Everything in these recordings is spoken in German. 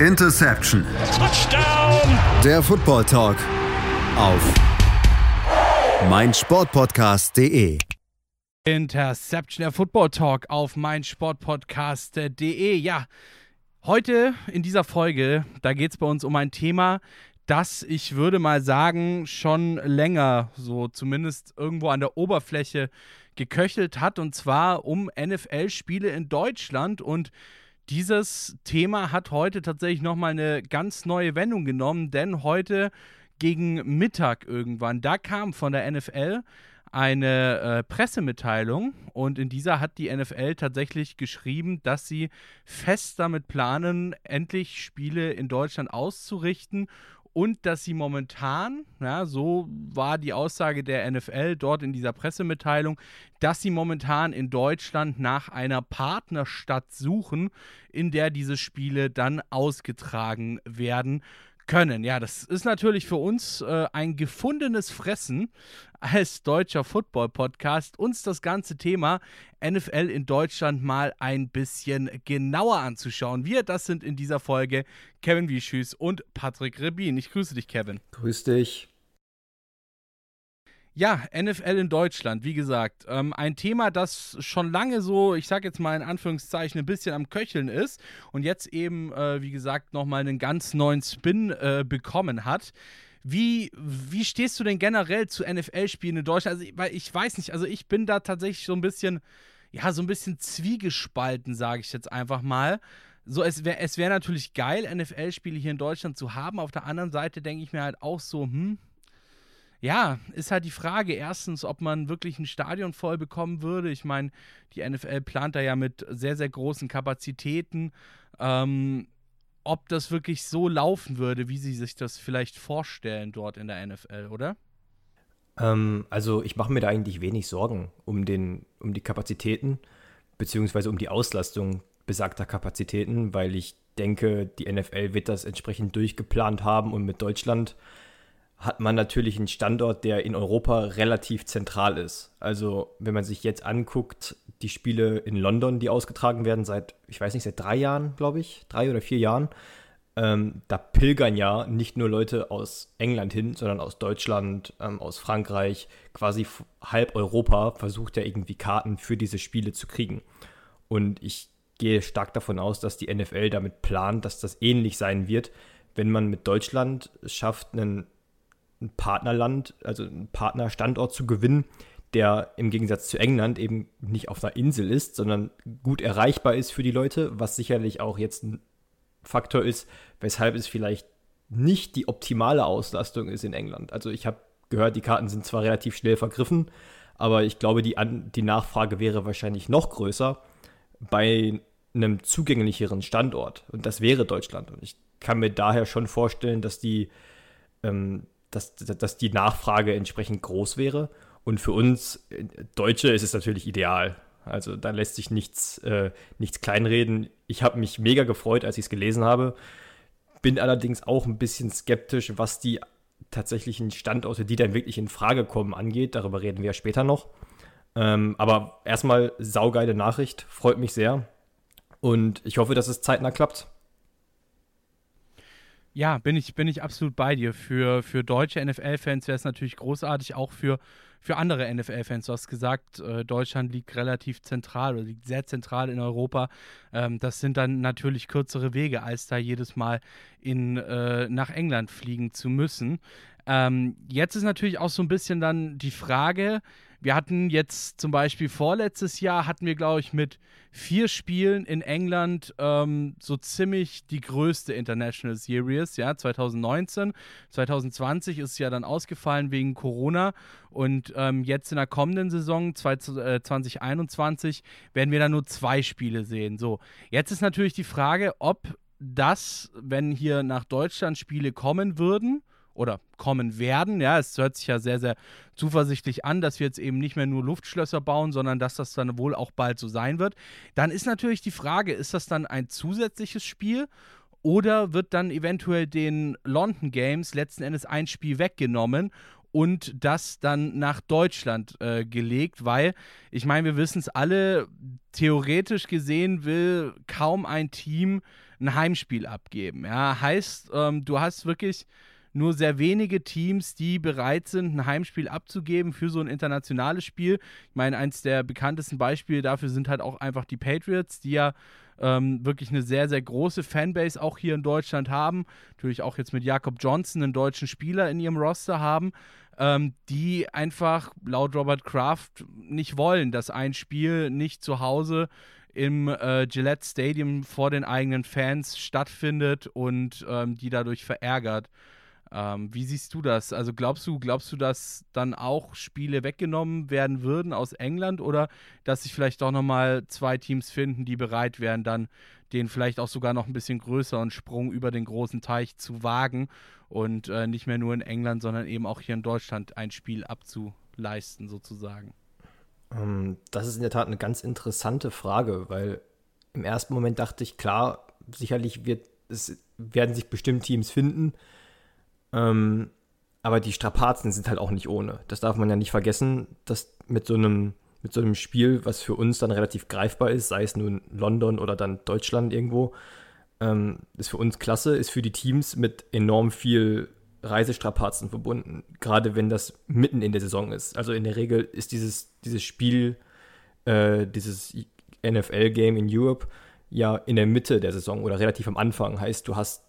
Interception. Touchdown. Der Football Talk auf meinsportpodcast.de. Interception, der Football Talk auf meinsportpodcast.de. Ja, heute in dieser Folge, da geht es bei uns um ein Thema, das ich würde mal sagen, schon länger, so zumindest irgendwo an der Oberfläche geköchelt hat, und zwar um NFL-Spiele in Deutschland. Und dieses Thema hat heute tatsächlich nochmal eine ganz neue Wendung genommen, denn heute gegen Mittag irgendwann, da kam von der NFL eine äh, Pressemitteilung und in dieser hat die NFL tatsächlich geschrieben, dass sie fest damit planen, endlich Spiele in Deutschland auszurichten und dass sie momentan, ja, so war die Aussage der NFL dort in dieser Pressemitteilung, dass sie momentan in Deutschland nach einer Partnerstadt suchen, in der diese Spiele dann ausgetragen werden können. Ja, das ist natürlich für uns äh, ein gefundenes Fressen als deutscher Football-Podcast, uns das ganze Thema NFL in Deutschland mal ein bisschen genauer anzuschauen. Wir, das sind in dieser Folge Kevin Wieschüß und Patrick Rebin. Ich grüße dich, Kevin. Grüß dich. Ja, NFL in Deutschland, wie gesagt, ähm, ein Thema, das schon lange so, ich sag jetzt mal in Anführungszeichen, ein bisschen am Köcheln ist und jetzt eben, äh, wie gesagt, nochmal einen ganz neuen Spin äh, bekommen hat. Wie, wie stehst du denn generell zu NFL-Spielen in Deutschland? Also, weil ich weiß nicht, also ich bin da tatsächlich so ein bisschen, ja, so ein bisschen zwiegespalten, sage ich jetzt einfach mal. So, es wäre es wär natürlich geil, NFL-Spiele hier in Deutschland zu haben. Auf der anderen Seite denke ich mir halt auch so, hm, ja, ist halt die Frage, erstens, ob man wirklich ein Stadion voll bekommen würde. Ich meine, die NFL plant da ja mit sehr, sehr großen Kapazitäten. Ähm, ob das wirklich so laufen würde, wie sie sich das vielleicht vorstellen dort in der NFL, oder? Ähm, also ich mache mir da eigentlich wenig Sorgen um, den, um die Kapazitäten, beziehungsweise um die Auslastung besagter Kapazitäten, weil ich denke, die NFL wird das entsprechend durchgeplant haben und mit Deutschland hat man natürlich einen Standort, der in Europa relativ zentral ist. Also wenn man sich jetzt anguckt, die Spiele in London, die ausgetragen werden seit, ich weiß nicht, seit drei Jahren, glaube ich, drei oder vier Jahren, ähm, da pilgern ja nicht nur Leute aus England hin, sondern aus Deutschland, ähm, aus Frankreich, quasi halb Europa versucht ja irgendwie Karten für diese Spiele zu kriegen. Und ich gehe stark davon aus, dass die NFL damit plant, dass das ähnlich sein wird, wenn man mit Deutschland schafft, einen ein Partnerland, also einen Partnerstandort zu gewinnen, der im Gegensatz zu England eben nicht auf einer Insel ist, sondern gut erreichbar ist für die Leute, was sicherlich auch jetzt ein Faktor ist, weshalb es vielleicht nicht die optimale Auslastung ist in England. Also ich habe gehört, die Karten sind zwar relativ schnell vergriffen, aber ich glaube, die, An die Nachfrage wäre wahrscheinlich noch größer bei einem zugänglicheren Standort. Und das wäre Deutschland. Und ich kann mir daher schon vorstellen, dass die ähm, dass, dass die Nachfrage entsprechend groß wäre. Und für uns äh, Deutsche ist es natürlich ideal. Also da lässt sich nichts, äh, nichts kleinreden. Ich habe mich mega gefreut, als ich es gelesen habe. Bin allerdings auch ein bisschen skeptisch, was die tatsächlichen Standorte, die dann wirklich in Frage kommen, angeht. Darüber reden wir ja später noch. Ähm, aber erstmal saugeile Nachricht, freut mich sehr. Und ich hoffe, dass es zeitnah klappt. Ja, bin ich, bin ich absolut bei dir. Für, für deutsche NFL-Fans wäre es natürlich großartig, auch für, für andere NFL-Fans. Du hast gesagt, äh, Deutschland liegt relativ zentral oder liegt sehr zentral in Europa. Ähm, das sind dann natürlich kürzere Wege, als da jedes Mal in, äh, nach England fliegen zu müssen. Ähm, jetzt ist natürlich auch so ein bisschen dann die Frage, wir hatten jetzt zum Beispiel vorletztes Jahr, hatten wir, glaube ich, mit vier Spielen in England ähm, so ziemlich die größte International Series, ja, 2019. 2020 ist ja dann ausgefallen wegen Corona und ähm, jetzt in der kommenden Saison 2021 äh, werden wir dann nur zwei Spiele sehen. So, jetzt ist natürlich die Frage, ob das, wenn hier nach Deutschland Spiele kommen würden, oder kommen werden. Ja, es hört sich ja sehr, sehr zuversichtlich an, dass wir jetzt eben nicht mehr nur Luftschlösser bauen, sondern dass das dann wohl auch bald so sein wird. Dann ist natürlich die Frage, ist das dann ein zusätzliches Spiel oder wird dann eventuell den London Games letzten Endes ein Spiel weggenommen und das dann nach Deutschland äh, gelegt, weil ich meine, wir wissen es alle, theoretisch gesehen will kaum ein Team ein Heimspiel abgeben. Ja, heißt, ähm, du hast wirklich nur sehr wenige Teams, die bereit sind, ein Heimspiel abzugeben für so ein internationales Spiel. Ich meine, eins der bekanntesten Beispiele dafür sind halt auch einfach die Patriots, die ja ähm, wirklich eine sehr, sehr große Fanbase auch hier in Deutschland haben. Natürlich auch jetzt mit Jakob Johnson einen deutschen Spieler in ihrem Roster haben, ähm, die einfach laut Robert Kraft nicht wollen, dass ein Spiel nicht zu Hause im äh, Gillette Stadium vor den eigenen Fans stattfindet und ähm, die dadurch verärgert. Ähm, wie siehst du das? Also glaubst du, glaubst du, dass dann auch Spiele weggenommen werden würden aus England oder dass sich vielleicht doch nochmal zwei Teams finden, die bereit wären, dann den vielleicht auch sogar noch ein bisschen größeren Sprung über den großen Teich zu wagen und äh, nicht mehr nur in England, sondern eben auch hier in Deutschland ein Spiel abzuleisten, sozusagen? Ähm, das ist in der Tat eine ganz interessante Frage, weil im ersten Moment dachte ich, klar, sicherlich wird es werden sich bestimmt Teams finden, ähm, aber die Strapazen sind halt auch nicht ohne. Das darf man ja nicht vergessen, dass mit so einem, mit so einem Spiel, was für uns dann relativ greifbar ist, sei es nun London oder dann Deutschland irgendwo, ähm, ist für uns klasse, ist für die Teams mit enorm viel Reisestrapazen verbunden, gerade wenn das mitten in der Saison ist. Also in der Regel ist dieses, dieses Spiel, äh, dieses NFL-Game in Europe ja in der Mitte der Saison oder relativ am Anfang. Heißt, du hast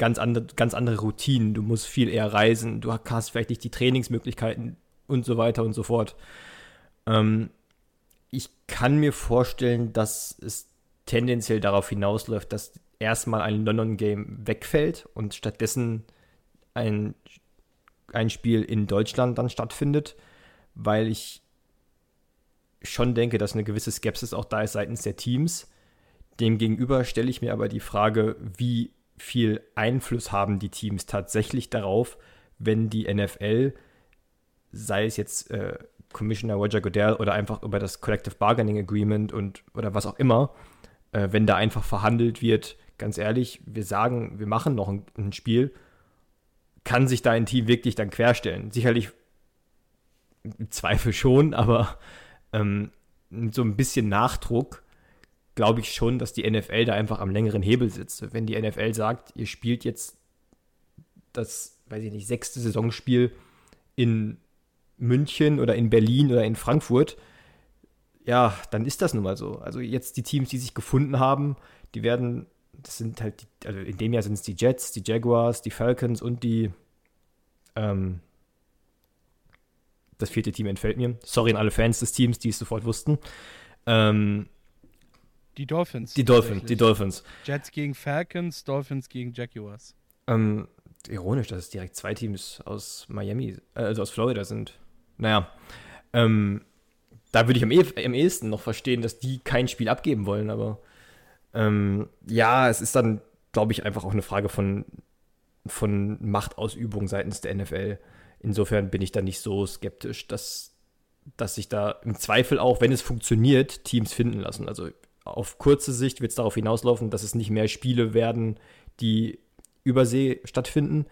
ganz andere, ganz andere Routinen, du musst viel eher reisen, du hast vielleicht nicht die Trainingsmöglichkeiten und so weiter und so fort. Ähm, ich kann mir vorstellen, dass es tendenziell darauf hinausläuft, dass erstmal ein London-Game wegfällt und stattdessen ein, ein Spiel in Deutschland dann stattfindet, weil ich schon denke, dass eine gewisse Skepsis auch da ist seitens der Teams. Demgegenüber stelle ich mir aber die Frage, wie viel Einfluss haben die Teams tatsächlich darauf, wenn die NFL, sei es jetzt äh, Commissioner Roger Goodell oder einfach über das Collective Bargaining Agreement und oder was auch immer, äh, wenn da einfach verhandelt wird, ganz ehrlich, wir sagen, wir machen noch ein, ein Spiel, kann sich da ein Team wirklich dann querstellen? Sicherlich im Zweifel schon, aber ähm, so ein bisschen Nachdruck glaube ich schon, dass die NFL da einfach am längeren Hebel sitzt. Wenn die NFL sagt, ihr spielt jetzt das, weiß ich nicht, sechste Saisonspiel in München oder in Berlin oder in Frankfurt, ja, dann ist das nun mal so. Also jetzt die Teams, die sich gefunden haben, die werden, das sind halt, die, also in dem Jahr sind es die Jets, die Jaguars, die Falcons und die, ähm, das vierte Team entfällt mir. Sorry an alle Fans des Teams, die es sofort wussten. Ähm, die Dolphins. Die Dolphins, die Dolphins. Jets gegen Falcons, Dolphins gegen Jaguars. Ähm, ironisch, dass es direkt zwei Teams aus Miami, äh, also aus Florida sind. Naja, ähm, da würde ich am, eh, am ehesten noch verstehen, dass die kein Spiel abgeben wollen, aber ähm, ja, es ist dann, glaube ich, einfach auch eine Frage von, von Machtausübung seitens der NFL. Insofern bin ich da nicht so skeptisch, dass, dass sich da im Zweifel auch, wenn es funktioniert, Teams finden lassen. Also auf kurze Sicht wird es darauf hinauslaufen, dass es nicht mehr Spiele werden, die über See stattfinden.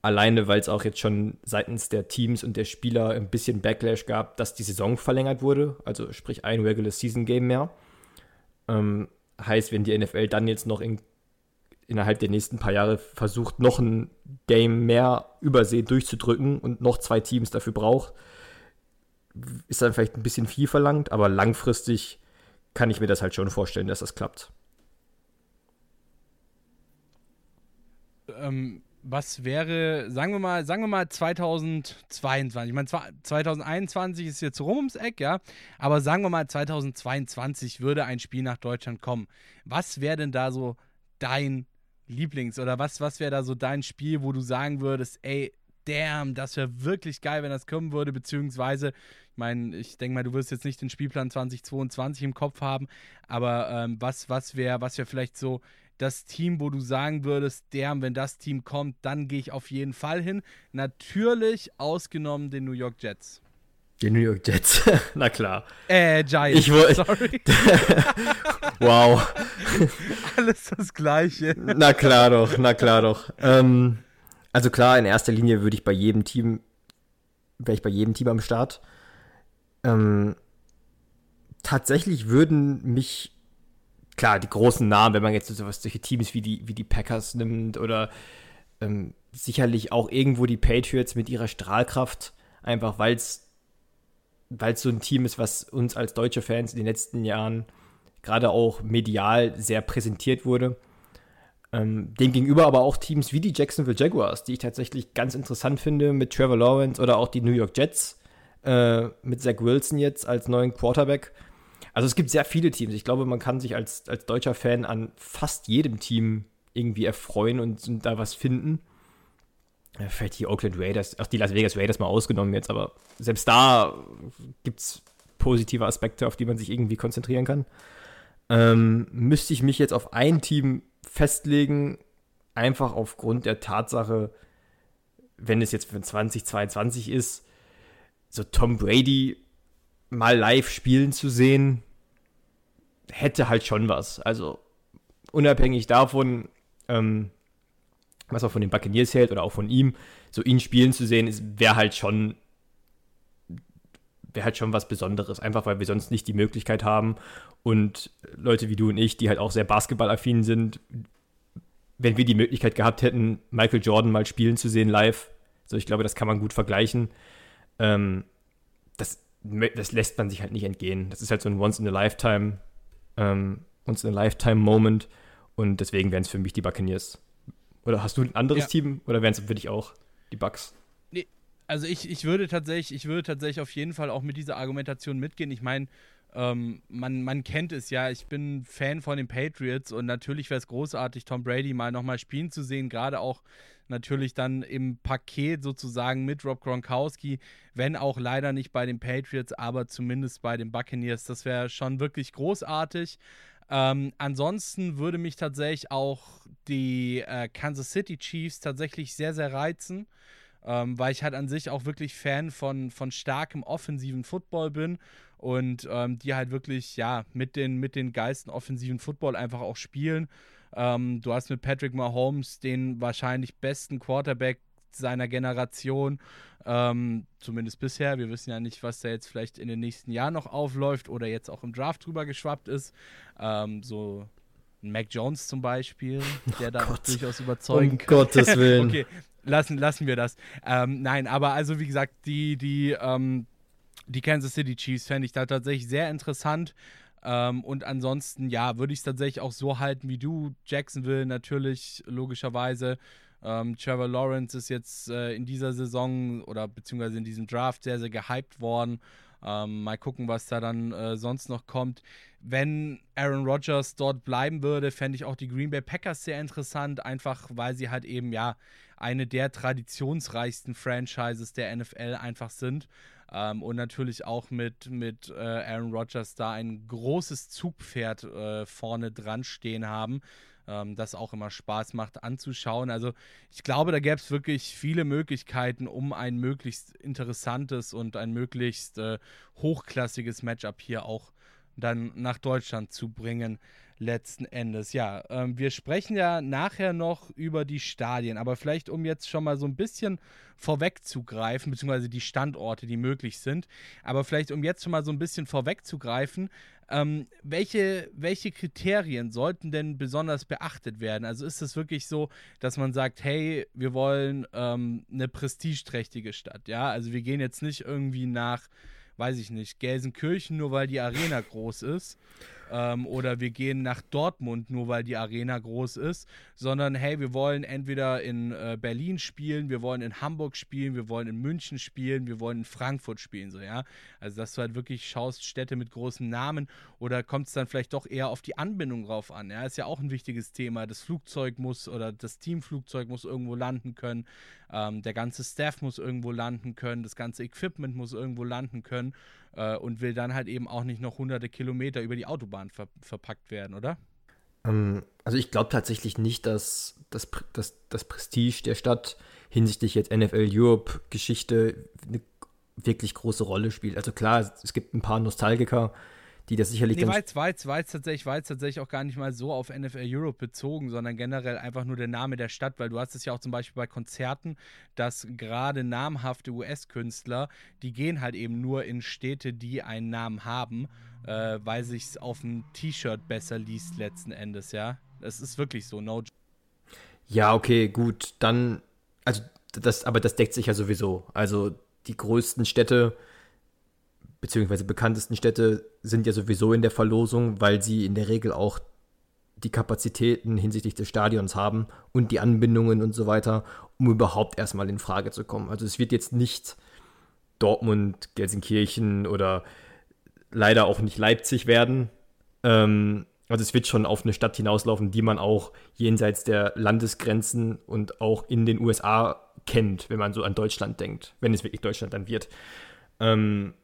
Alleine, weil es auch jetzt schon seitens der Teams und der Spieler ein bisschen Backlash gab, dass die Saison verlängert wurde, also sprich ein Regular Season Game mehr. Ähm, heißt, wenn die NFL dann jetzt noch in, innerhalb der nächsten paar Jahre versucht, noch ein Game mehr Übersee durchzudrücken und noch zwei Teams dafür braucht, ist dann vielleicht ein bisschen viel verlangt, aber langfristig kann ich mir das halt schon vorstellen, dass das klappt. Ähm, was wäre, sagen wir mal, sagen wir mal 2022. Ich meine, 2021 ist jetzt rum ums Eck, ja. Aber sagen wir mal, 2022 würde ein Spiel nach Deutschland kommen. Was wäre denn da so dein Lieblings- oder was, was wäre da so dein Spiel, wo du sagen würdest, ey, damn, das wäre wirklich geil, wenn das kommen würde, beziehungsweise, ich meine, ich denke mal, du wirst jetzt nicht den Spielplan 2022 im Kopf haben, aber ähm, was, was wäre was wär vielleicht so das Team, wo du sagen würdest, damn, wenn das Team kommt, dann gehe ich auf jeden Fall hin. Natürlich ausgenommen den New York Jets. Die New York Jets, na klar. Äh, Giants, ich sorry. wow. Alles das Gleiche. Na klar doch, na klar doch. Ähm, also klar, in erster Linie würde ich bei jedem Team, wäre ich bei jedem Team am Start. Ähm, tatsächlich würden mich, klar, die großen Namen, wenn man jetzt sowas, solche Teams wie die, wie die Packers nimmt oder ähm, sicherlich auch irgendwo die Patriots mit ihrer Strahlkraft, einfach weil es so ein Team ist, was uns als deutsche Fans in den letzten Jahren gerade auch medial sehr präsentiert wurde. Ähm, demgegenüber aber auch Teams wie die Jacksonville Jaguars, die ich tatsächlich ganz interessant finde, mit Trevor Lawrence oder auch die New York Jets äh, mit Zach Wilson jetzt als neuen Quarterback. Also es gibt sehr viele Teams. Ich glaube, man kann sich als, als deutscher Fan an fast jedem Team irgendwie erfreuen und, und da was finden. Vielleicht die Oakland Raiders, auch die Las Vegas Raiders mal ausgenommen jetzt, aber selbst da gibt es positive Aspekte, auf die man sich irgendwie konzentrieren kann. Ähm, müsste ich mich jetzt auf ein Team festlegen, einfach aufgrund der Tatsache, wenn es jetzt für 2022 ist, so Tom Brady mal live spielen zu sehen, hätte halt schon was. Also unabhängig davon, ähm, was auch von den Buccaneers hält oder auch von ihm, so ihn spielen zu sehen, wäre halt schon wäre halt schon was Besonderes, einfach weil wir sonst nicht die Möglichkeit haben und Leute wie du und ich, die halt auch sehr basketballaffin sind, wenn wir die Möglichkeit gehabt hätten, Michael Jordan mal spielen zu sehen live, so ich glaube, das kann man gut vergleichen. Ähm, das, das lässt man sich halt nicht entgehen. Das ist halt so ein Once in a Lifetime, ähm, Once in a Lifetime Moment und deswegen wären es für mich die Buccaneers. Oder hast du ein anderes ja. Team oder wären es für dich auch die Bucks? Nee, also ich, ich würde tatsächlich, ich würde tatsächlich auf jeden Fall auch mit dieser Argumentation mitgehen. Ich meine, ähm, man, man kennt es ja, ich bin Fan von den Patriots und natürlich wäre es großartig, Tom Brady mal nochmal spielen zu sehen, gerade auch natürlich dann im Paket sozusagen mit Rob Gronkowski, wenn auch leider nicht bei den Patriots, aber zumindest bei den Buccaneers. Das wäre schon wirklich großartig. Ähm, ansonsten würde mich tatsächlich auch die äh, Kansas City Chiefs tatsächlich sehr, sehr reizen ähm, weil ich halt an sich auch wirklich Fan von, von starkem offensiven Football bin und ähm, die halt wirklich, ja, mit den, mit den Geisten offensiven Football einfach auch spielen. Ähm, du hast mit Patrick Mahomes den wahrscheinlich besten Quarterback seiner Generation, ähm, zumindest bisher. Wir wissen ja nicht, was da jetzt vielleicht in den nächsten Jahren noch aufläuft oder jetzt auch im Draft drüber geschwappt ist. Ähm, so Mac Jones zum Beispiel, der oh da Gott. durchaus überzeugen um kann. Gottes Willen. okay, lassen, lassen wir das. Ähm, nein, aber also wie gesagt, die, die, ähm, die Kansas City Chiefs fände ich da tatsächlich sehr interessant. Ähm, und ansonsten, ja, würde ich es tatsächlich auch so halten wie du. Jacksonville natürlich, logischerweise. Ähm, Trevor Lawrence ist jetzt äh, in dieser Saison oder beziehungsweise in diesem Draft sehr, sehr gehypt worden. Ähm, mal gucken, was da dann äh, sonst noch kommt. Wenn Aaron Rodgers dort bleiben würde, fände ich auch die Green Bay Packers sehr interessant, einfach weil sie halt eben ja eine der traditionsreichsten Franchises der NFL einfach sind. Ähm, und natürlich auch mit, mit äh, Aaron Rodgers da ein großes Zugpferd äh, vorne dran stehen haben, ähm, das auch immer Spaß macht anzuschauen. Also ich glaube, da gäbe es wirklich viele Möglichkeiten, um ein möglichst interessantes und ein möglichst äh, hochklassiges Matchup hier auch dann nach Deutschland zu bringen letzten Endes. Ja, ähm, wir sprechen ja nachher noch über die Stadien, aber vielleicht um jetzt schon mal so ein bisschen vorwegzugreifen, beziehungsweise die Standorte, die möglich sind, aber vielleicht um jetzt schon mal so ein bisschen vorwegzugreifen, ähm, welche, welche Kriterien sollten denn besonders beachtet werden? Also ist es wirklich so, dass man sagt, hey, wir wollen ähm, eine prestigeträchtige Stadt, ja? Also wir gehen jetzt nicht irgendwie nach weiß ich nicht, Gelsenkirchen, nur weil die Arena groß ist. Ähm, oder wir gehen nach Dortmund, nur weil die Arena groß ist, sondern hey, wir wollen entweder in äh, Berlin spielen, wir wollen in Hamburg spielen, wir wollen in München spielen, wir wollen in Frankfurt spielen, so ja. Also dass du halt wirklich schaust, Städte mit großen Namen oder kommt es dann vielleicht doch eher auf die Anbindung drauf an, ja, ist ja auch ein wichtiges Thema. Das Flugzeug muss oder das Teamflugzeug muss irgendwo landen können, ähm, der ganze Staff muss irgendwo landen können, das ganze Equipment muss irgendwo landen können äh, und will dann halt eben auch nicht noch hunderte Kilometer über die Autobahn ver verpackt werden, oder? Ähm, also ich glaube tatsächlich nicht, dass das, das, das Prestige der Stadt hinsichtlich jetzt NFL Europe Geschichte eine wirklich große Rolle spielt. Also klar, es gibt ein paar Nostalgiker, die das sicherlich nee, jetzt, war, jetzt, war, jetzt tatsächlich, war jetzt tatsächlich auch gar nicht mal so auf NFL Europe bezogen, sondern generell einfach nur der Name der Stadt, weil du hast es ja auch zum Beispiel bei Konzerten, dass gerade namhafte US-Künstler, die gehen halt eben nur in Städte, die einen Namen haben, äh, weil sich auf dem T-Shirt besser liest letzten Endes, ja. Das ist wirklich so, no Ja, okay, gut, dann, also das, aber das deckt sich ja sowieso. Also die größten Städte beziehungsweise bekanntesten Städte sind ja sowieso in der Verlosung, weil sie in der Regel auch die Kapazitäten hinsichtlich des Stadions haben und die Anbindungen und so weiter, um überhaupt erstmal in Frage zu kommen. Also es wird jetzt nicht Dortmund, Gelsenkirchen oder leider auch nicht Leipzig werden. Ähm, also es wird schon auf eine Stadt hinauslaufen, die man auch jenseits der Landesgrenzen und auch in den USA kennt, wenn man so an Deutschland denkt, wenn es wirklich Deutschland dann wird. Ähm,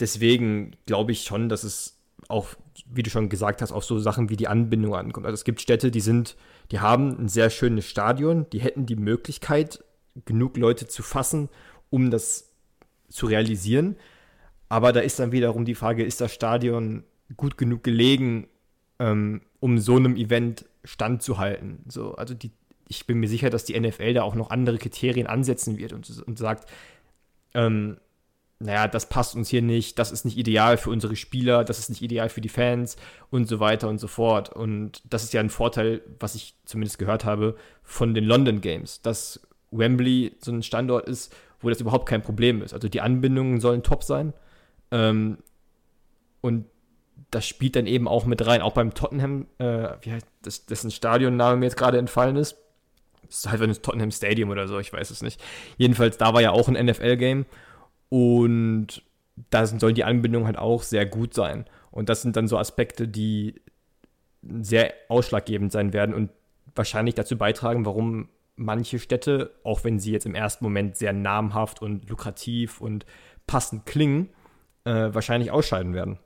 deswegen glaube ich schon, dass es auch, wie du schon gesagt hast, auf so Sachen wie die Anbindung ankommt. Also es gibt Städte, die sind, die haben ein sehr schönes Stadion, die hätten die Möglichkeit, genug Leute zu fassen, um das zu realisieren. Aber da ist dann wiederum die Frage, ist das Stadion gut genug gelegen, ähm, um so einem Event standzuhalten? So, also die, ich bin mir sicher, dass die NFL da auch noch andere Kriterien ansetzen wird und, und sagt, ähm, naja, das passt uns hier nicht, das ist nicht ideal für unsere Spieler, das ist nicht ideal für die Fans und so weiter und so fort. Und das ist ja ein Vorteil, was ich zumindest gehört habe, von den London Games, dass Wembley so ein Standort ist, wo das überhaupt kein Problem ist. Also die Anbindungen sollen top sein. Ähm, und das spielt dann eben auch mit rein, auch beim Tottenham, äh, wie heißt das, dessen Stadionname mir jetzt gerade entfallen ist. Das ist halt ein Tottenham Stadium oder so, ich weiß es nicht. Jedenfalls, da war ja auch ein NFL-Game und da sollen die Anbindungen halt auch sehr gut sein. Und das sind dann so Aspekte, die sehr ausschlaggebend sein werden und wahrscheinlich dazu beitragen, warum manche Städte, auch wenn sie jetzt im ersten Moment sehr namhaft und lukrativ und passend klingen, äh, wahrscheinlich ausscheiden werden.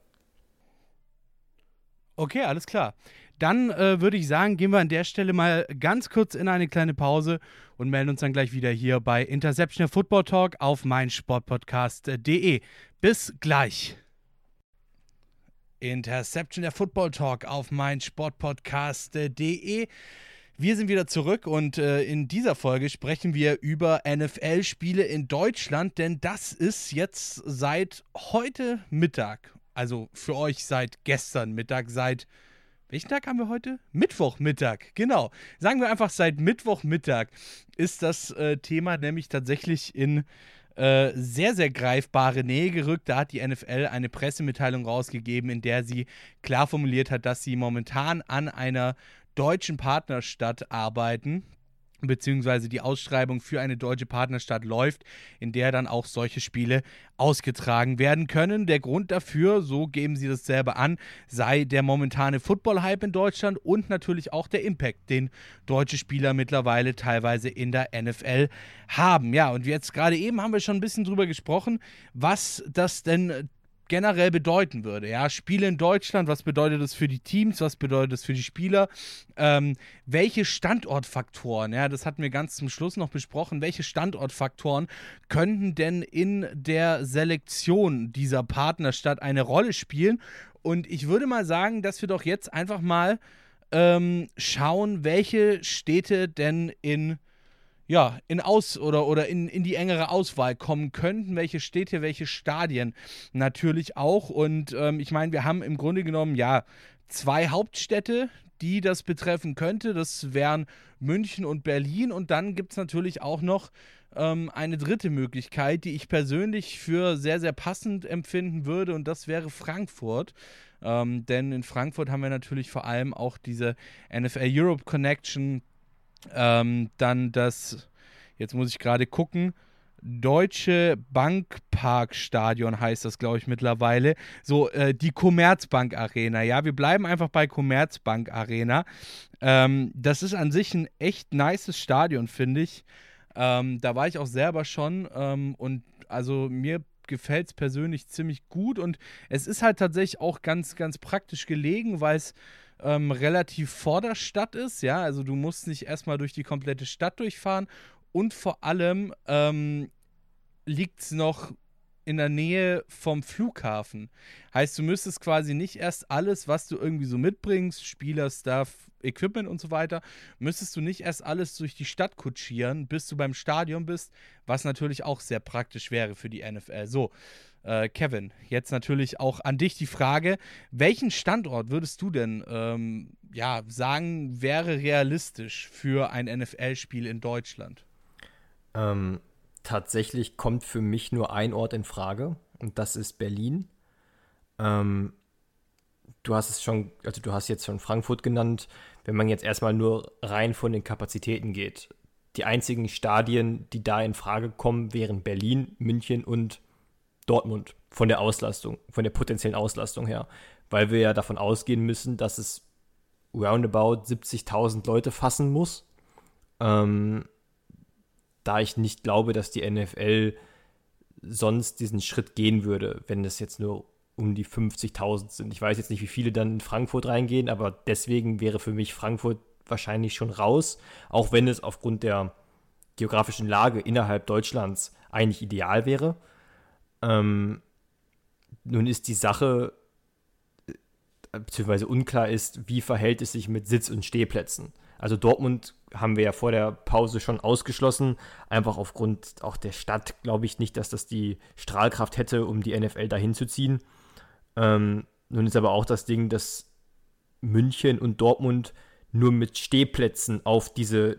Okay, alles klar. Dann äh, würde ich sagen, gehen wir an der Stelle mal ganz kurz in eine kleine Pause und melden uns dann gleich wieder hier bei Interception Football Talk auf meinsportpodcast.de. Bis gleich. Interception der Football Talk auf meinsportpodcast.de. Wir sind wieder zurück und äh, in dieser Folge sprechen wir über NFL-Spiele in Deutschland, denn das ist jetzt seit heute Mittag, also für euch seit gestern Mittag, seit welchen Tag haben wir heute? Mittwochmittag, genau. Sagen wir einfach, seit Mittwochmittag ist das äh, Thema nämlich tatsächlich in äh, sehr, sehr greifbare Nähe gerückt. Da hat die NFL eine Pressemitteilung rausgegeben, in der sie klar formuliert hat, dass sie momentan an einer deutschen Partnerstadt arbeiten beziehungsweise die Ausschreibung für eine deutsche Partnerstadt läuft, in der dann auch solche Spiele ausgetragen werden können. Der Grund dafür, so geben sie das selber an, sei der momentane Football-Hype in Deutschland und natürlich auch der Impact, den deutsche Spieler mittlerweile teilweise in der NFL haben. Ja, und jetzt gerade eben haben wir schon ein bisschen drüber gesprochen, was das denn generell bedeuten würde. Ja, Spiele in Deutschland, was bedeutet das für die Teams, was bedeutet das für die Spieler? Ähm, welche Standortfaktoren, ja, das hatten wir ganz zum Schluss noch besprochen, welche Standortfaktoren könnten denn in der Selektion dieser Partnerstadt eine Rolle spielen? Und ich würde mal sagen, dass wir doch jetzt einfach mal ähm, schauen, welche Städte denn in ja, in Aus- oder, oder in, in die engere Auswahl kommen könnten, welche Städte, welche Stadien natürlich auch. Und ähm, ich meine, wir haben im Grunde genommen ja zwei Hauptstädte, die das betreffen könnte. Das wären München und Berlin. Und dann gibt es natürlich auch noch ähm, eine dritte Möglichkeit, die ich persönlich für sehr, sehr passend empfinden würde. Und das wäre Frankfurt. Ähm, denn in Frankfurt haben wir natürlich vor allem auch diese NFL Europe Connection ähm, dann das, jetzt muss ich gerade gucken, Deutsche Bankparkstadion heißt das, glaube ich, mittlerweile. So, äh, die Commerzbank Arena. Ja, wir bleiben einfach bei Commerzbank Arena. Ähm, das ist an sich ein echt nices Stadion, finde ich. Ähm, da war ich auch selber schon ähm, und also mir gefällt es persönlich ziemlich gut und es ist halt tatsächlich auch ganz, ganz praktisch gelegen, weil es ähm, relativ vor der Stadt ist. Ja, also du musst nicht erstmal durch die komplette Stadt durchfahren und vor allem ähm, liegt es noch in der Nähe vom Flughafen. Heißt, du müsstest quasi nicht erst alles, was du irgendwie so mitbringst, Spieler, Stuff, Equipment und so weiter, müsstest du nicht erst alles durch die Stadt kutschieren, bis du beim Stadion bist, was natürlich auch sehr praktisch wäre für die NFL. So, äh, Kevin, jetzt natürlich auch an dich die Frage, welchen Standort würdest du denn ähm, ja, sagen, wäre realistisch für ein NFL-Spiel in Deutschland? Ähm, tatsächlich kommt für mich nur ein Ort in Frage und das ist Berlin. Ähm, du hast es schon, also du hast jetzt schon Frankfurt genannt. Wenn man jetzt erstmal nur rein von den Kapazitäten geht, die einzigen Stadien, die da in Frage kommen, wären Berlin, München und Dortmund von der Auslastung, von der potenziellen Auslastung her, weil wir ja davon ausgehen müssen, dass es roundabout 70.000 Leute fassen muss. Ähm, da ich nicht glaube, dass die NFL sonst diesen Schritt gehen würde, wenn es jetzt nur um die 50.000 sind. Ich weiß jetzt nicht, wie viele dann in Frankfurt reingehen, aber deswegen wäre für mich Frankfurt wahrscheinlich schon raus, auch wenn es aufgrund der geografischen Lage innerhalb Deutschlands eigentlich ideal wäre. Ähm, nun ist die Sache, äh, beziehungsweise unklar ist, wie verhält es sich mit Sitz- und Stehplätzen. Also Dortmund haben wir ja vor der Pause schon ausgeschlossen, einfach aufgrund auch der Stadt glaube ich nicht, dass das die Strahlkraft hätte, um die NFL dahin zu ziehen. Ähm, nun ist aber auch das Ding, dass München und Dortmund nur mit Stehplätzen auf diese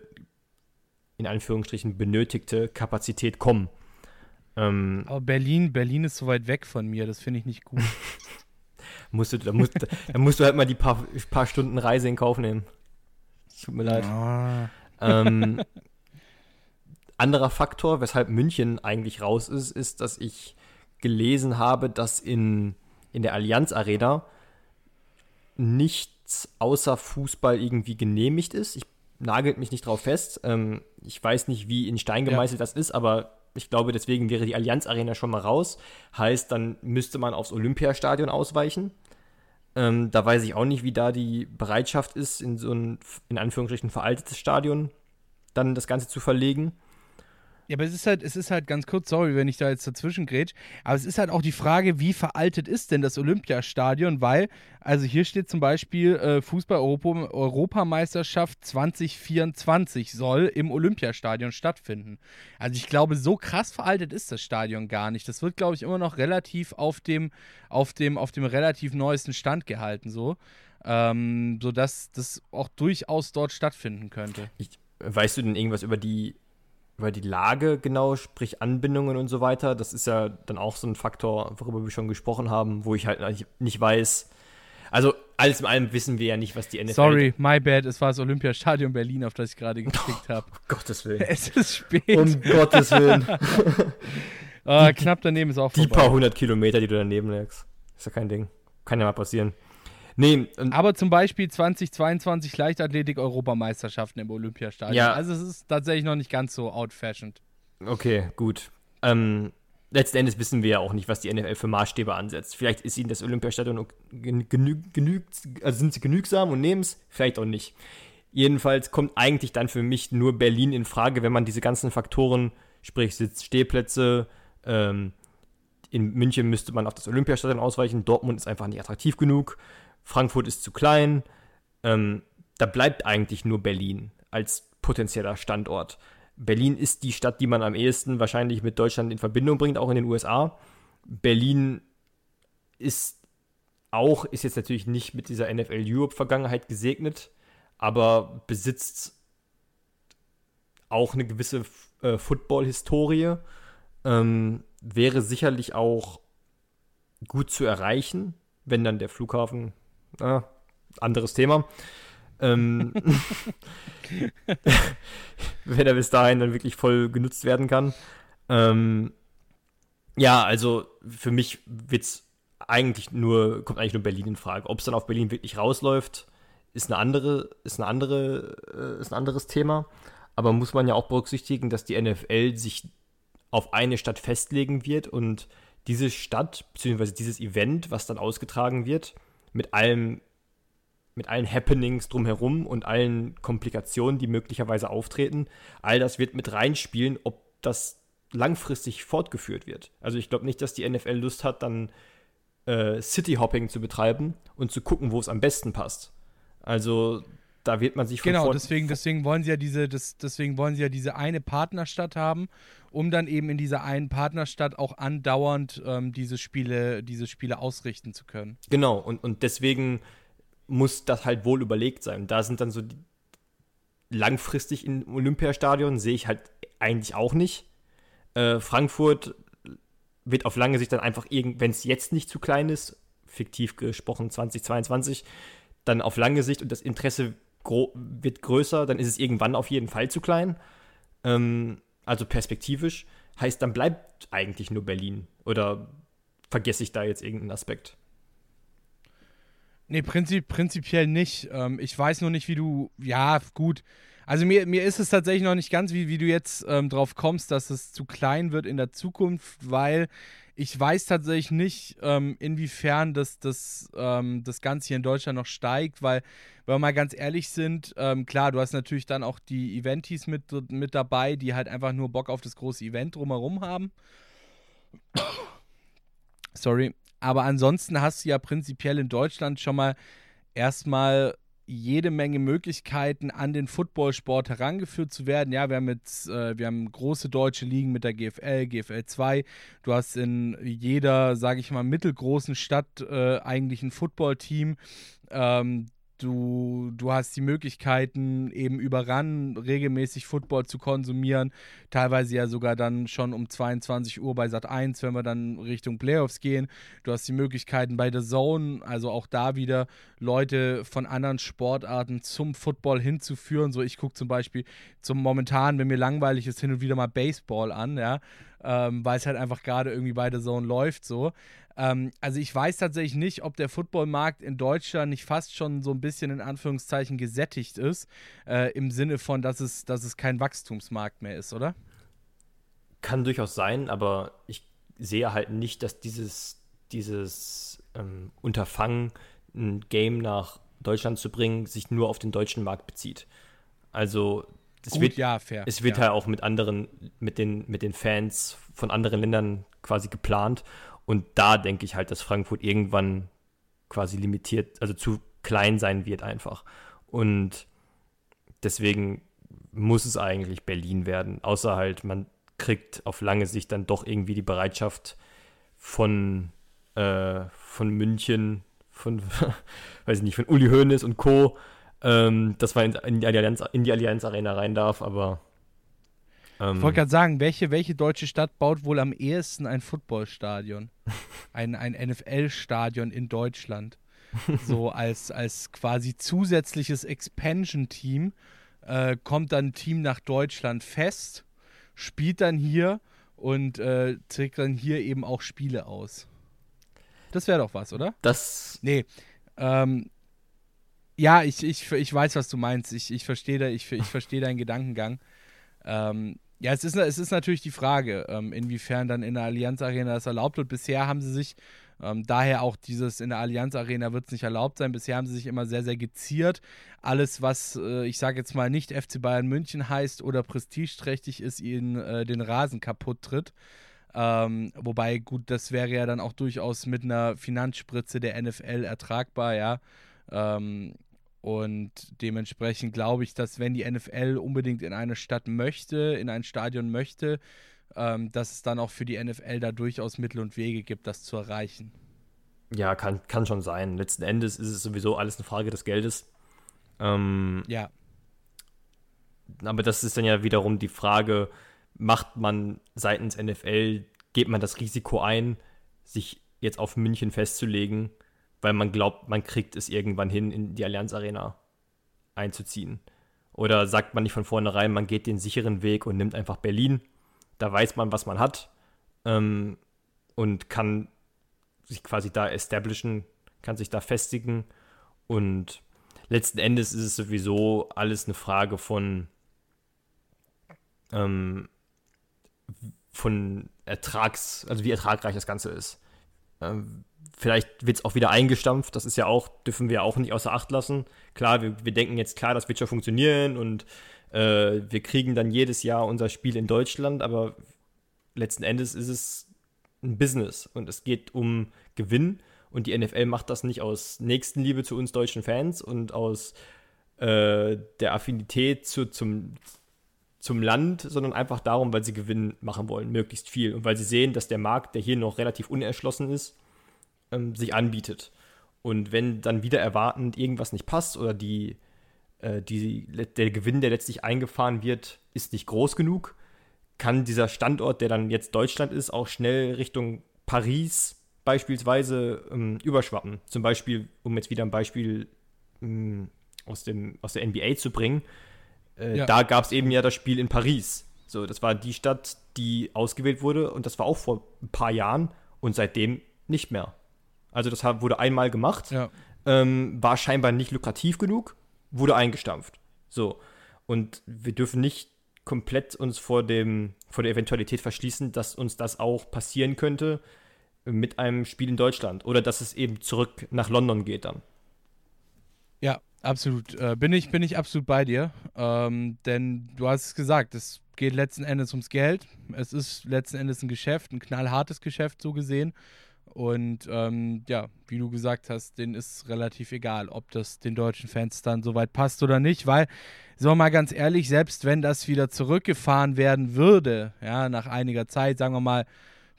in Anführungsstrichen benötigte Kapazität kommen. Ähm, aber Berlin, Berlin ist so weit weg von mir, das finde ich nicht gut. musst du, da, musst, da musst du halt mal die paar, paar Stunden Reise in Kauf nehmen. Tut mir leid. Oh. Ähm, anderer Faktor, weshalb München eigentlich raus ist, ist, dass ich gelesen habe, dass in, in der Allianz Arena nichts außer Fußball irgendwie genehmigt ist. Ich nagelt mich nicht drauf fest. Ähm, ich weiß nicht, wie in Stein gemeißelt ja. das ist, aber ich glaube, deswegen wäre die Allianz Arena schon mal raus. Heißt, dann müsste man aufs Olympiastadion ausweichen. Ähm, da weiß ich auch nicht, wie da die Bereitschaft ist, in so ein, in Anführungsstrichen, veraltetes Stadion dann das Ganze zu verlegen. Ja, aber es ist halt, es ist halt ganz kurz, sorry, wenn ich da jetzt dazwischen grätsch, aber es ist halt auch die Frage, wie veraltet ist denn das Olympiastadion, weil, also hier steht zum Beispiel, äh, Fußball-Europameisterschaft 2024 soll im Olympiastadion stattfinden. Also ich glaube, so krass veraltet ist das Stadion gar nicht. Das wird, glaube ich, immer noch relativ auf dem, auf dem, auf dem relativ neuesten Stand gehalten, so. Ähm, sodass das auch durchaus dort stattfinden könnte. Ich, weißt du denn irgendwas über die über die Lage genau, sprich Anbindungen und so weiter. Das ist ja dann auch so ein Faktor, worüber wir schon gesprochen haben, wo ich halt nicht weiß. Also alles in allem wissen wir ja nicht, was die NFL. Sorry, my bad. Es war das Olympiastadion Berlin, auf das ich gerade geklickt habe. Oh, Gottes Willen. Es ist spät. Um Gottes Willen. oh, knapp daneben ist auch Die vorbei. paar hundert Kilometer, die du daneben legst. Ist ja kein Ding. Kann ja mal passieren. Nee, aber zum Beispiel 2022 Leichtathletik-Europameisterschaften im Olympiastadion. Ja. Also es ist tatsächlich noch nicht ganz so outfashioned. Okay, gut. Ähm, letzten Endes wissen wir ja auch nicht, was die NFL für Maßstäbe ansetzt. Vielleicht ist ihnen das Olympiastadion genügt, genü also sind sie genügsam und nehmen es, vielleicht auch nicht. Jedenfalls kommt eigentlich dann für mich nur Berlin in Frage, wenn man diese ganzen Faktoren, sprich Sitz, Stehplätze, ähm, in München müsste man auf das Olympiastadion ausweichen, Dortmund ist einfach nicht attraktiv genug. Frankfurt ist zu klein. Ähm, da bleibt eigentlich nur Berlin als potenzieller Standort. Berlin ist die Stadt, die man am ehesten wahrscheinlich mit Deutschland in Verbindung bringt, auch in den USA. Berlin ist auch, ist jetzt natürlich nicht mit dieser NFL Europe-Vergangenheit gesegnet, aber besitzt auch eine gewisse äh, Football-Historie. Ähm, wäre sicherlich auch gut zu erreichen, wenn dann der Flughafen Ah, anderes Thema. Ähm, wenn er bis dahin dann wirklich voll genutzt werden kann. Ähm, ja, also für mich wird's eigentlich nur, kommt eigentlich nur Berlin in Frage. Ob es dann auf Berlin wirklich rausläuft, ist eine andere, ist eine andere, äh, ist ein anderes Thema. Aber muss man ja auch berücksichtigen, dass die NFL sich auf eine Stadt festlegen wird und diese Stadt, beziehungsweise dieses Event, was dann ausgetragen wird, mit allem, mit allen Happenings drumherum und allen Komplikationen, die möglicherweise auftreten. All das wird mit reinspielen, ob das langfristig fortgeführt wird. Also ich glaube nicht, dass die NFL Lust hat, dann äh, City-Hopping zu betreiben und zu gucken, wo es am besten passt. Also da wird man sich von Genau, deswegen, deswegen wollen sie ja diese, das, deswegen wollen sie ja diese eine Partnerstadt haben, um dann eben in dieser einen Partnerstadt auch andauernd ähm, diese Spiele, diese Spiele ausrichten zu können. Genau, und, und deswegen muss das halt wohl überlegt sein. Da sind dann so die, langfristig im Olympiastadion sehe ich halt eigentlich auch nicht. Äh, Frankfurt wird auf lange Sicht dann einfach, wenn es jetzt nicht zu klein ist, fiktiv gesprochen 2022, dann auf lange Sicht und das Interesse wird größer, dann ist es irgendwann auf jeden Fall zu klein. Ähm, also perspektivisch. Heißt, dann bleibt eigentlich nur Berlin. Oder vergesse ich da jetzt irgendeinen Aspekt? Nee, prinzip, prinzipiell nicht. Ähm, ich weiß nur nicht, wie du. Ja, gut. Also mir, mir ist es tatsächlich noch nicht ganz, wie, wie du jetzt ähm, drauf kommst, dass es zu klein wird in der Zukunft, weil ich weiß tatsächlich nicht, ähm, inwiefern das, das, ähm, das Ganze hier in Deutschland noch steigt, weil, wenn wir mal ganz ehrlich sind, ähm, klar, du hast natürlich dann auch die Eventis mit, mit dabei, die halt einfach nur Bock auf das große Event drumherum haben. Sorry. Aber ansonsten hast du ja prinzipiell in Deutschland schon mal erstmal jede Menge Möglichkeiten, an den Footballsport herangeführt zu werden. Ja, wir haben jetzt, äh, wir haben große deutsche Ligen mit der GFL, GFL 2. Du hast in jeder, sage ich mal, mittelgroßen Stadt äh, eigentlich ein Footballteam. Ähm, Du, du hast die Möglichkeiten, eben über RAN regelmäßig Football zu konsumieren. Teilweise ja sogar dann schon um 22 Uhr bei Sat 1, wenn wir dann Richtung Playoffs gehen. Du hast die Möglichkeiten bei The Zone, also auch da wieder Leute von anderen Sportarten zum Football hinzuführen. So, ich gucke zum Beispiel zum momentan, wenn mir langweilig ist, hin und wieder mal Baseball an, ja. Ähm, weil es halt einfach gerade irgendwie bei The Zone läuft so. Ähm, also ich weiß tatsächlich nicht, ob der Footballmarkt in Deutschland nicht fast schon so ein bisschen in Anführungszeichen gesättigt ist, äh, im Sinne von, dass es, dass es kein Wachstumsmarkt mehr ist, oder? Kann durchaus sein, aber ich sehe halt nicht, dass dieses, dieses ähm, Unterfangen, ein Game nach Deutschland zu bringen, sich nur auf den deutschen Markt bezieht. Also es Gut, wird, ja, fair. Es wird ja. halt auch mit anderen, mit den, mit den Fans von anderen Ländern quasi geplant. Und da denke ich halt, dass Frankfurt irgendwann quasi limitiert, also zu klein sein wird einfach. Und deswegen muss es eigentlich Berlin werden, außer halt, man kriegt auf lange Sicht dann doch irgendwie die Bereitschaft von, äh, von München, von, weiß ich nicht, von Uli Hoeneß und Co., ähm, dass man in, die Allianz, in die Allianz Arena rein darf, aber ähm, ich wollte gerade sagen, welche, welche deutsche Stadt baut wohl am ehesten ein Footballstadion? ein ein NFL-Stadion in Deutschland. So als, als quasi zusätzliches Expansion-Team äh, kommt dann ein Team nach Deutschland fest, spielt dann hier und äh, trägt dann hier eben auch Spiele aus. Das wäre doch was, oder? Das. Nee. Ähm, ja, ich, ich, ich weiß, was du meinst. Ich, ich verstehe ich, ich versteh deinen Gedankengang. Ähm, ja, es ist, es ist natürlich die Frage, ähm, inwiefern dann in der Allianz Arena das erlaubt wird. Bisher haben sie sich, ähm, daher auch dieses in der Allianz Arena wird es nicht erlaubt sein. Bisher haben sie sich immer sehr, sehr geziert. Alles, was äh, ich sage jetzt mal nicht FC Bayern München heißt oder prestigeträchtig ist, ihnen äh, den Rasen kaputt tritt. Ähm, wobei, gut, das wäre ja dann auch durchaus mit einer Finanzspritze der NFL ertragbar, ja. Ähm, und dementsprechend glaube ich, dass wenn die NFL unbedingt in eine Stadt möchte, in ein Stadion möchte, ähm, dass es dann auch für die NFL da durchaus Mittel und Wege gibt, das zu erreichen. Ja, kann, kann schon sein. Letzten Endes ist es sowieso alles eine Frage des Geldes. Ähm, ja. Aber das ist dann ja wiederum die Frage, macht man seitens NFL, geht man das Risiko ein, sich jetzt auf München festzulegen weil man glaubt, man kriegt es irgendwann hin, in die Allianz Arena einzuziehen. Oder sagt man nicht von vornherein, man geht den sicheren Weg und nimmt einfach Berlin. Da weiß man, was man hat ähm, und kann sich quasi da establishen, kann sich da festigen. Und letzten Endes ist es sowieso alles eine Frage von, ähm, von Ertrags, also wie ertragreich das Ganze ist. Ähm, Vielleicht wird es auch wieder eingestampft, das ist ja auch, dürfen wir auch nicht außer Acht lassen. Klar, wir, wir denken jetzt, klar, das wird schon funktionieren und äh, wir kriegen dann jedes Jahr unser Spiel in Deutschland, aber letzten Endes ist es ein Business und es geht um Gewinn und die NFL macht das nicht aus Nächstenliebe zu uns deutschen Fans und aus äh, der Affinität zu, zum, zum Land, sondern einfach darum, weil sie Gewinn machen wollen, möglichst viel. Und weil sie sehen, dass der Markt, der hier noch relativ unerschlossen ist, ähm, sich anbietet. Und wenn dann wieder erwartend irgendwas nicht passt oder die, äh, die, der Gewinn, der letztlich eingefahren wird, ist nicht groß genug, kann dieser Standort, der dann jetzt Deutschland ist, auch schnell Richtung Paris beispielsweise ähm, überschwappen. Zum Beispiel, um jetzt wieder ein Beispiel ähm, aus, dem, aus der NBA zu bringen, äh, ja. da gab es eben ja das Spiel in Paris. So, das war die Stadt, die ausgewählt wurde und das war auch vor ein paar Jahren und seitdem nicht mehr. Also das wurde einmal gemacht, ja. ähm, war scheinbar nicht lukrativ genug, wurde eingestampft. So. Und wir dürfen nicht komplett uns vor, dem, vor der Eventualität verschließen, dass uns das auch passieren könnte, mit einem Spiel in Deutschland oder dass es eben zurück nach London geht dann. Ja, absolut. Äh, bin, ich, bin ich absolut bei dir. Ähm, denn du hast es gesagt, es geht letzten Endes ums Geld. Es ist letzten Endes ein Geschäft, ein knallhartes Geschäft so gesehen. Und ähm, ja, wie du gesagt hast, denen ist relativ egal, ob das den deutschen Fans dann soweit passt oder nicht, weil, sagen wir mal ganz ehrlich, selbst wenn das wieder zurückgefahren werden würde, ja, nach einiger Zeit, sagen wir mal,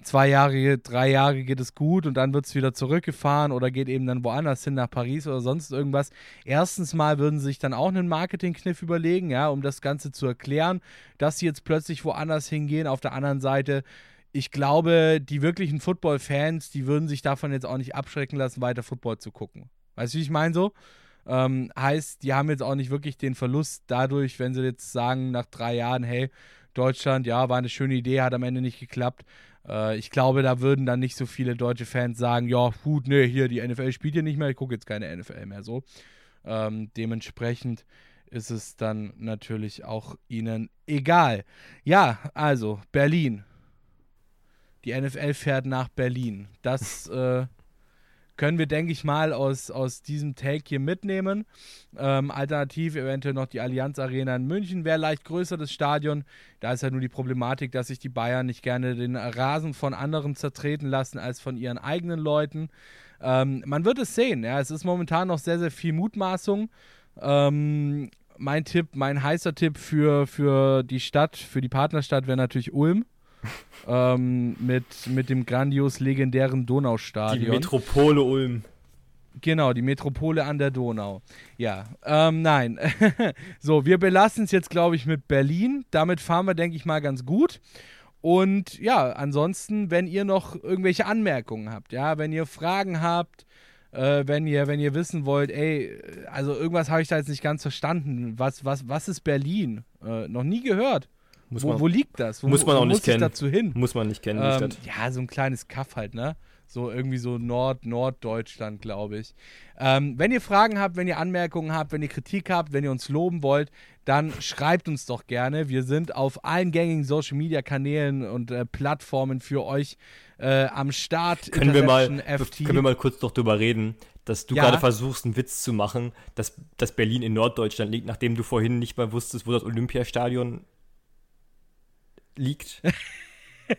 zwei Jahre, drei Jahre geht es gut und dann wird es wieder zurückgefahren oder geht eben dann woanders hin nach Paris oder sonst irgendwas. Erstens mal würden sie sich dann auch einen Marketingkniff überlegen, ja, um das Ganze zu erklären, dass sie jetzt plötzlich woanders hingehen. Auf der anderen Seite, ich glaube, die wirklichen Football-Fans, die würden sich davon jetzt auch nicht abschrecken lassen, weiter Football zu gucken. Weißt du, wie ich meine so? Ähm, heißt, die haben jetzt auch nicht wirklich den Verlust dadurch, wenn sie jetzt sagen, nach drei Jahren, hey, Deutschland, ja, war eine schöne Idee, hat am Ende nicht geklappt. Äh, ich glaube, da würden dann nicht so viele deutsche Fans sagen, ja, gut, nee, hier, die NFL spielt hier nicht mehr, ich gucke jetzt keine NFL mehr so. Ähm, dementsprechend ist es dann natürlich auch ihnen egal. Ja, also Berlin. Die NFL fährt nach Berlin. Das äh, können wir, denke ich mal, aus, aus diesem Take hier mitnehmen. Ähm, alternativ eventuell noch die Allianz Arena in München wäre leicht größer, das Stadion. Da ist ja halt nur die Problematik, dass sich die Bayern nicht gerne den Rasen von anderen zertreten lassen als von ihren eigenen Leuten. Ähm, man wird es sehen. Ja. Es ist momentan noch sehr, sehr viel Mutmaßung. Ähm, mein Tipp, mein heißer Tipp für, für die Stadt, für die Partnerstadt wäre natürlich Ulm ähm, mit, mit dem grandios legendären Donaustadion. Die Metropole Ulm. Genau, die Metropole an der Donau. Ja, ähm, nein. so, wir belassen es jetzt, glaube ich, mit Berlin. Damit fahren wir, denke ich mal, ganz gut. Und ja, ansonsten, wenn ihr noch irgendwelche Anmerkungen habt, ja, wenn ihr Fragen habt, äh, wenn ihr, wenn ihr wissen wollt, ey, also irgendwas habe ich da jetzt nicht ganz verstanden. Was, was, was ist Berlin? Äh, noch nie gehört. Wo, man, wo, liegt das? Wo, muss man auch nicht kennen. dazu hin? Muss man nicht kennen, ähm. Ja, so ein kleines Kaff halt, ne? So irgendwie so Nord, Norddeutschland, glaube ich. Ähm, wenn ihr Fragen habt, wenn ihr Anmerkungen habt, wenn ihr Kritik habt, wenn ihr uns loben wollt, dann schreibt uns doch gerne. Wir sind auf allen gängigen Social Media Kanälen und äh, Plattformen für euch äh, am Start. Können wir, mal, können wir mal kurz noch drüber reden, dass du ja. gerade versuchst, einen Witz zu machen, dass, dass Berlin in Norddeutschland liegt, nachdem du vorhin nicht mal wusstest, wo das Olympiastadion liegt.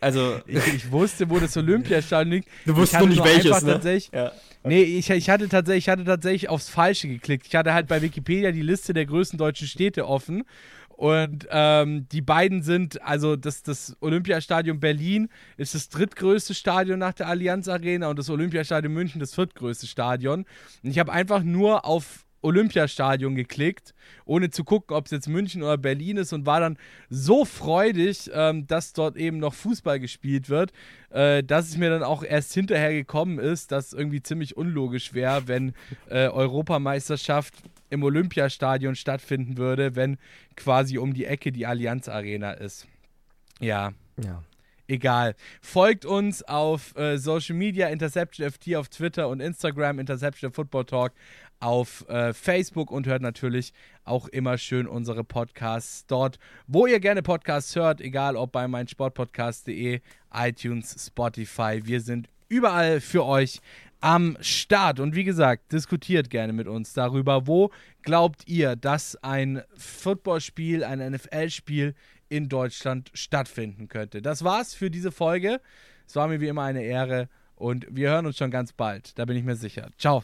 Also ich, ich, wusste, wo das Olympiastadion liegt. Du wusstest nur nicht nur welches, ne? Tatsächlich, ja. Nee, ich, ich, hatte tatsächlich, ich hatte tatsächlich aufs Falsche geklickt. Ich hatte halt bei Wikipedia die Liste der größten deutschen Städte offen. Und ähm, die beiden sind, also das, das Olympiastadion Berlin ist das drittgrößte Stadion nach der Allianz Arena und das Olympiastadion München das viertgrößte Stadion. Und ich habe einfach nur auf Olympiastadion geklickt, ohne zu gucken, ob es jetzt München oder Berlin ist und war dann so freudig, ähm, dass dort eben noch Fußball gespielt wird, äh, dass es mir dann auch erst hinterher gekommen ist, dass irgendwie ziemlich unlogisch wäre, wenn äh, Europameisterschaft im Olympiastadion stattfinden würde, wenn quasi um die Ecke die Allianz Arena ist. Ja. Ja egal. Folgt uns auf äh, Social Media, Interception FT auf Twitter und Instagram, Interception Football Talk auf äh, Facebook und hört natürlich auch immer schön unsere Podcasts dort, wo ihr gerne Podcasts hört, egal ob bei meinsportpodcast.de, iTunes, Spotify. Wir sind überall für euch am Start. Und wie gesagt, diskutiert gerne mit uns darüber, wo glaubt ihr, dass ein Footballspiel, ein NFL-Spiel in Deutschland stattfinden könnte. Das war's für diese Folge. Es war mir wie immer eine Ehre und wir hören uns schon ganz bald. Da bin ich mir sicher. Ciao.